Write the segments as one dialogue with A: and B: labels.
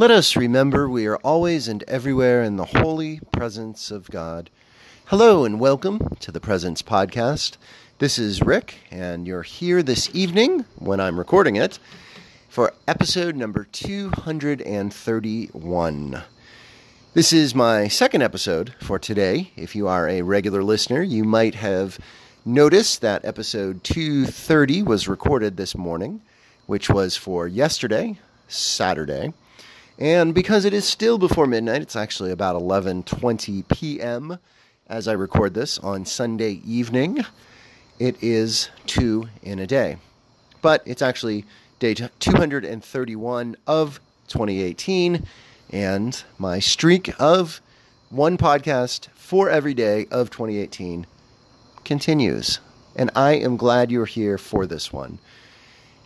A: Let us remember we are always and everywhere in the holy presence of God. Hello and welcome to the Presence Podcast. This is Rick, and you're here this evening when I'm recording it for episode number 231. This is my second episode for today. If you are a regular listener, you might have noticed that episode 230 was recorded this morning, which was for yesterday, Saturday. And because it is still before midnight, it's actually about 11:20 p.m. as I record this on Sunday evening. It is 2 in a day. But it's actually day 231 of 2018 and my streak of one podcast for every day of 2018 continues. And I am glad you're here for this one.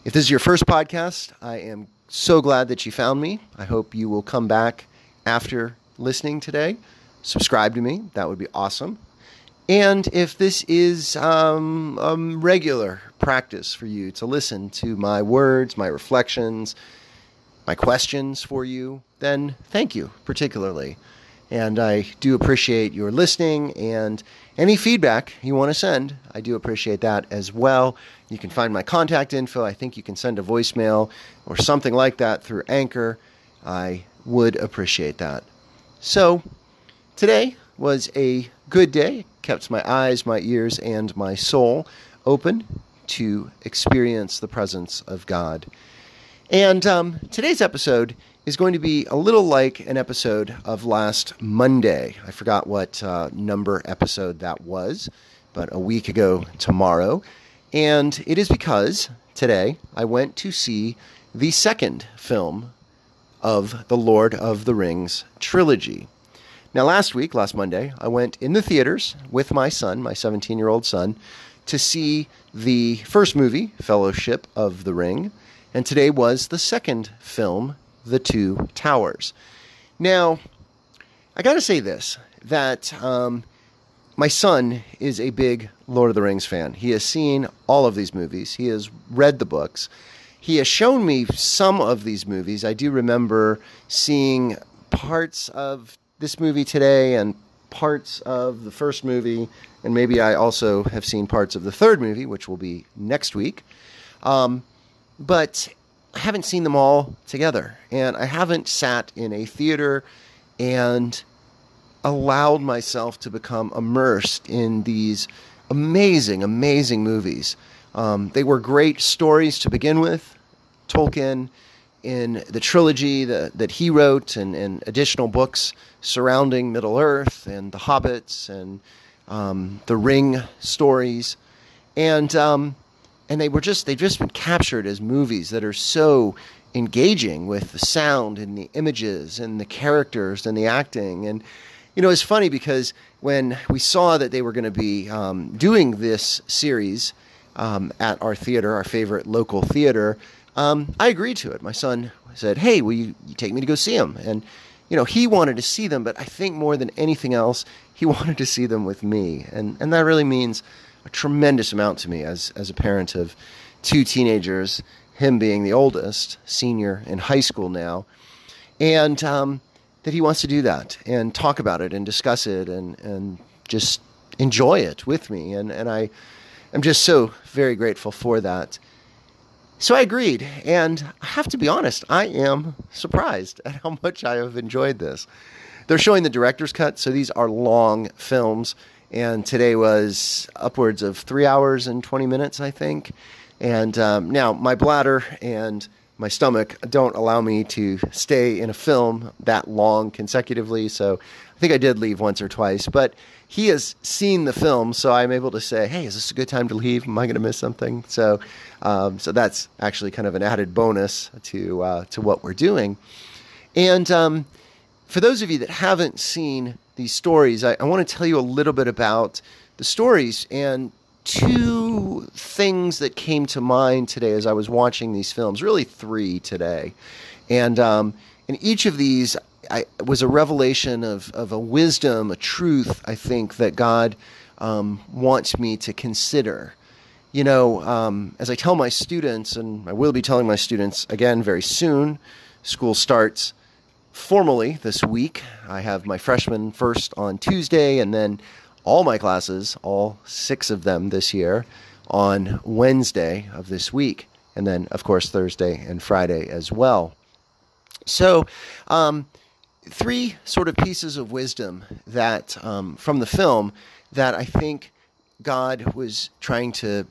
A: If this is your first podcast, I am so glad that you found me. I hope you will come back after listening today. Subscribe to me, that would be awesome. And if this is um, a regular practice for you to listen to my words, my reflections, my questions for you, then thank you particularly. And I do appreciate your listening and any feedback you want to send. I do appreciate that as well. You can find my contact info. I think you can send a voicemail or something like that through Anchor. I would appreciate that. So, today was a good day. Kept my eyes, my ears, and my soul open to experience the presence of God. And um, today's episode is going to be a little like an episode of last Monday. I forgot what uh, number episode that was, but a week ago tomorrow. And it is because today I went to see the second film of the Lord of the Rings trilogy. Now, last week, last Monday, I went in the theaters with my son, my 17 year old son, to see the first movie, Fellowship of the Ring. And today was the second film, The Two Towers. Now, I got to say this that um, my son is a big Lord of the Rings fan. He has seen all of these movies, he has read the books. He has shown me some of these movies. I do remember seeing parts of this movie today and parts of the first movie, and maybe I also have seen parts of the third movie, which will be next week. Um, but I haven't seen them all together, and I haven't sat in a theater and allowed myself to become immersed in these amazing, amazing movies. Um, they were great stories to begin with. Tolkien, in the trilogy that, that he wrote, and, and additional books surrounding Middle Earth and the Hobbits and um, the Ring stories, and um, and they were just they've just been captured as movies that are so engaging with the sound and the images and the characters and the acting. And you know it's funny because when we saw that they were going to be um, doing this series um, at our theater our favorite local theater um, i agreed to it. My son said hey will you, you take me to go see them and you know he wanted to see them but i think more than anything else he wanted to see them with me. And and that really means a tremendous amount to me as as a parent of two teenagers, him being the oldest, senior in high school now, and um, that he wants to do that and talk about it and discuss it and and just enjoy it with me, and and I am just so very grateful for that. So I agreed, and I have to be honest, I am surprised at how much I have enjoyed this. They're showing the director's cut, so these are long films and today was upwards of three hours and 20 minutes, I think. And um, now my bladder and my stomach don't allow me to stay in a film that long consecutively. So I think I did leave once or twice, but he has seen the film, so I'm able to say, "Hey, is this a good time to leave? Am I going to miss something?" So, um, so that's actually kind of an added bonus to uh, to what we're doing. And um, for those of you that haven't seen these stories, I, I want to tell you a little bit about the stories and two things that came to mind today as I was watching these films. Really, three today, and um, each of these I, was a revelation of of a wisdom, a truth. I think that God um, wants me to consider. You know, um, as I tell my students, and I will be telling my students again very soon. School starts formally this week. I have my freshman first on Tuesday, and then all my classes, all six of them this year, on Wednesday of this week. And then, of course, Thursday and Friday as well. So, um, three sort of pieces of wisdom that um, from the film that I think God was trying to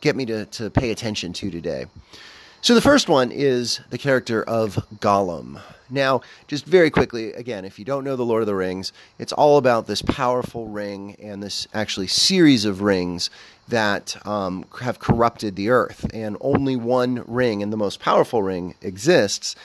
A: get me to, to pay attention to today. So the first one is the character of Gollum. Now, just very quickly, again, if you don't know The Lord of the Rings, it's all about this powerful ring and this actually series of rings that um, have corrupted the earth. And only one ring, and the most powerful ring, exists.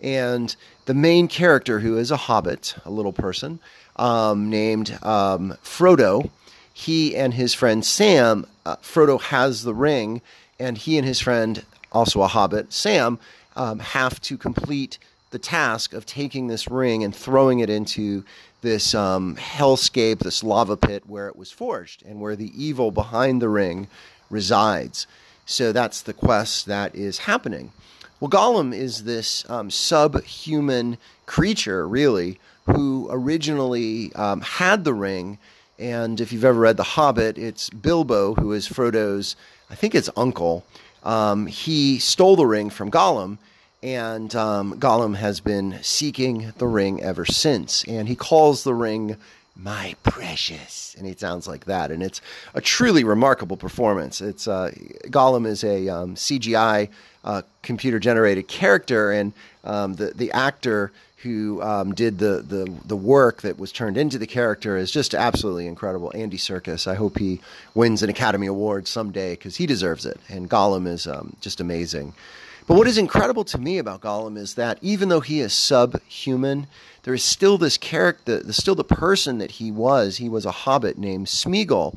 A: And the main character, who is a hobbit, a little person, um, named um, Frodo, he and his friend Sam, uh, Frodo has the ring, and he and his friend also a hobbit, Sam, um, have to complete the task of taking this ring and throwing it into this um, hellscape, this lava pit where it was forged and where the evil behind the ring resides. So that's the quest that is happening. Well, Gollum is this um, subhuman creature, really, who originally um, had the ring. And if you've ever read The Hobbit, it's Bilbo, who is Frodo's, I think it's uncle, um, he stole the ring from Gollum, and um, Gollum has been seeking the ring ever since. And he calls the ring my precious, and he sounds like that. And it's a truly remarkable performance. It's uh, Gollum is a um, CGI uh, computer generated character, and um, the the actor who um, did the, the the work that was turned into the character is just absolutely incredible. Andy Serkis. I hope he wins an Academy Award someday because he deserves it. And Gollum is um, just amazing. But what is incredible to me about Gollum is that even though he is subhuman, there is still this character, still the person that he was. He was a hobbit named Smeagol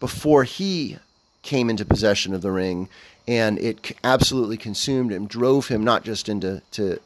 A: before he came into possession of the ring, and it absolutely consumed him, drove him not just into to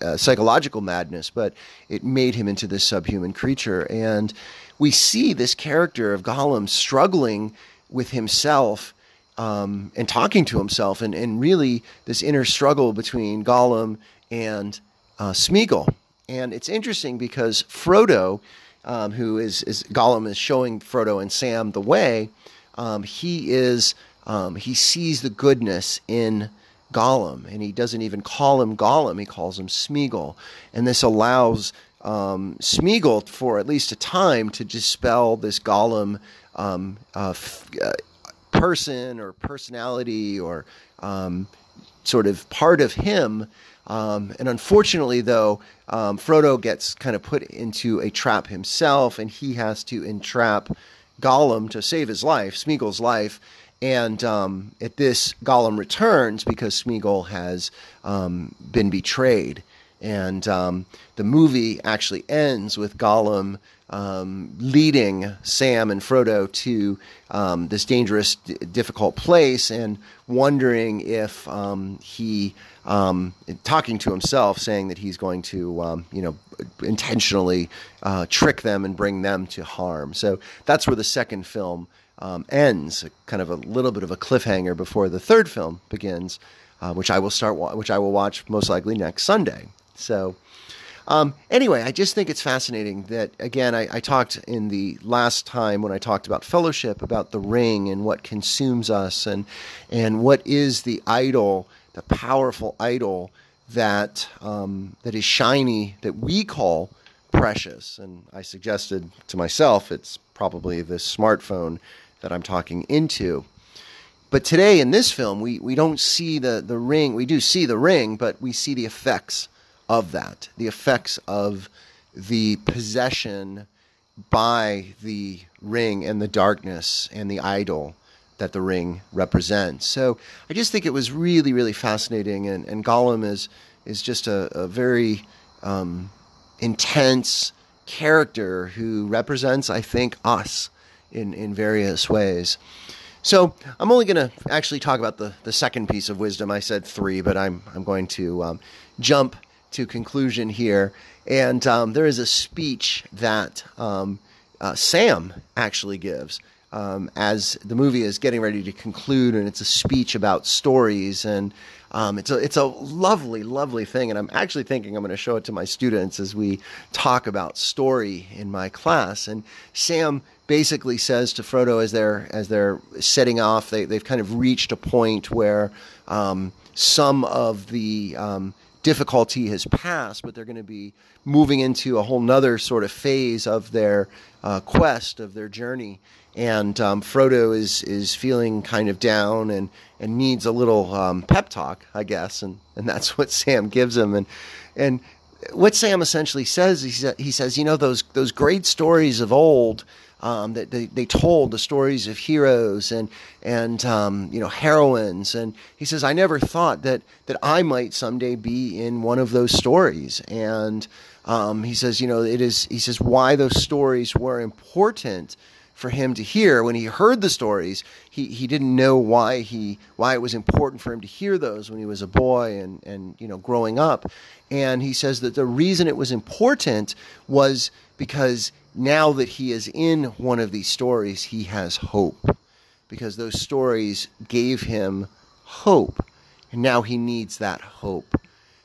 A: uh, psychological madness, but it made him into this subhuman creature. And we see this character of Gollum struggling with himself um, and talking to himself, and, and really this inner struggle between Gollum and uh, Smeagol. And it's interesting because Frodo, um, who is, is Gollum is showing Frodo and Sam the way, um, he is um, he sees the goodness in Gollum, and he doesn't even call him Gollum, he calls him Smeagol. And this allows um, Smeagol, for at least a time, to dispel this Gollum um, uh, f- uh, person or personality or um, sort of part of him. Um, and unfortunately, though, um, Frodo gets kind of put into a trap himself, and he has to entrap Gollum to save his life, Smeagol's life. And um, at this, Gollum returns because Smeagol has um, been betrayed. And um, the movie actually ends with Gollum um, leading Sam and Frodo to um, this dangerous, d- difficult place and wondering if um, he, talking to himself, saying that he's going to, you know, intentionally uh, trick them and bring them to harm. So that's where the second film um, ends, kind of a little bit of a cliffhanger before the third film begins, uh, which I will start, wa- which I will watch most likely next Sunday. So, um, anyway, I just think it's fascinating that again, I, I, talked in the last time when I talked about fellowship about the ring and what consumes us and and what is the idol, the powerful idol that um, that is shiny that we call precious. And I suggested to myself, it's probably this smartphone that I'm talking into. But today in this film, we, we don't see the, the ring. We do see the ring, but we see the effects of that, the effects of the possession by the ring and the darkness and the idol that the ring represents. So I just think it was really, really fascinating. And, and Gollum is, is just a, a very um, intense character who represents, I think, us in, in various ways. So I'm only going to actually talk about the, the second piece of wisdom. I said three, but I'm, I'm going to um, jump to conclusion here. And um, there is a speech that um, uh, Sam actually gives um, as the movie is getting ready to conclude, and it's a speech about stories. And Um, it's a it's a lovely, lovely thing, and I'm actually thinking I'm going to show it to my students as we talk about story in my class. And Sam basically says to Frodo as they're as they're setting off, they they've kind of reached a point where um, some of the um, difficulty has passed, but they're going to be moving into a whole nother sort of phase of their uh, quest, of their journey. And um, Frodo is is feeling kind of down and, and needs a little um, pep talk, I guess, and, and that's what Sam gives him. And and what Sam essentially says, he, sa- he says, you know, those those great stories of old um, that they, they told the stories of heroes and and um, you know heroines. And he says I never thought that that I might someday be in one of those stories. And um, he says you know it is he says why those stories were important for him to hear. When he heard the stories he, he didn't know why he why it was important for him to hear those when he was a boy and and you know growing up. And he says that the reason it was important was because now that he is in one of these stories, he has hope because those stories gave him hope. And now he needs that hope.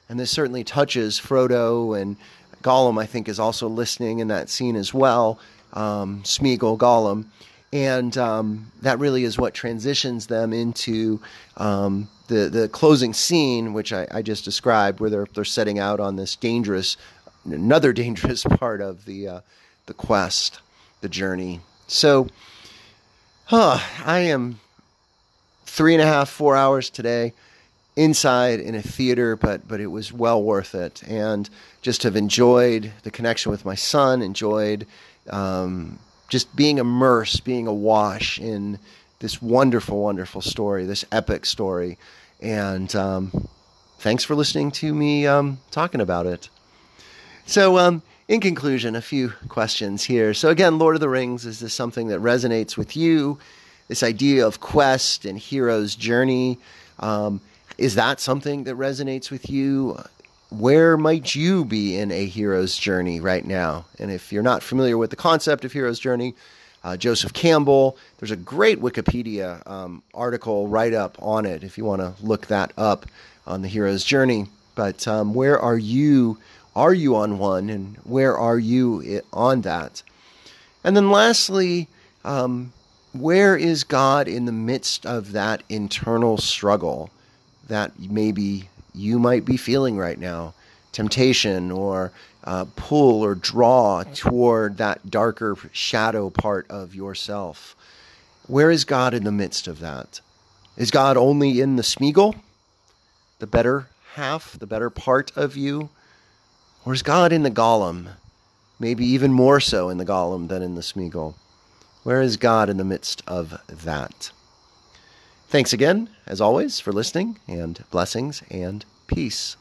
A: And this certainly touches Frodo and Gollum, I think, is also listening in that scene as well. Um, Smeagol, Gollum. And um, that really is what transitions them into um, the, the closing scene, which I, I, just described, where they're, they're setting out on this dangerous, another dangerous part of the, uh, the quest, the journey. So, huh, I am three and a half, four hours today inside in a theater, but but it was well worth it, and just have enjoyed the connection with my son, enjoyed um, just being immersed, being awash in this wonderful, wonderful story, this epic story, and um, thanks for listening to me um, talking about it. So, um, in conclusion, a few questions here. So, again, Lord of the Rings, is this something that resonates with you? This idea of quest and hero's journey, um, is that something that resonates with you? Where might you be in a hero's journey right now? And if you're not familiar with the concept of hero's journey, uh, Joseph Campbell, there's a great Wikipedia um, article write up on it if you want to look that up on the hero's journey. But um, where are you? Are you on one and where are you on that? And then lastly, um, where is God in the midst of that internal struggle that maybe you might be feeling right now? Temptation or uh, pull or draw toward that darker shadow part of yourself. Where is God in the midst of that? Is God only in the Smeagol, the better half, the better part of you? Is God in the Gollum? Maybe even more so in the Gollum than in the Smeagol. Where is God in the midst of that? Thanks again, as always, for listening, and blessings and peace.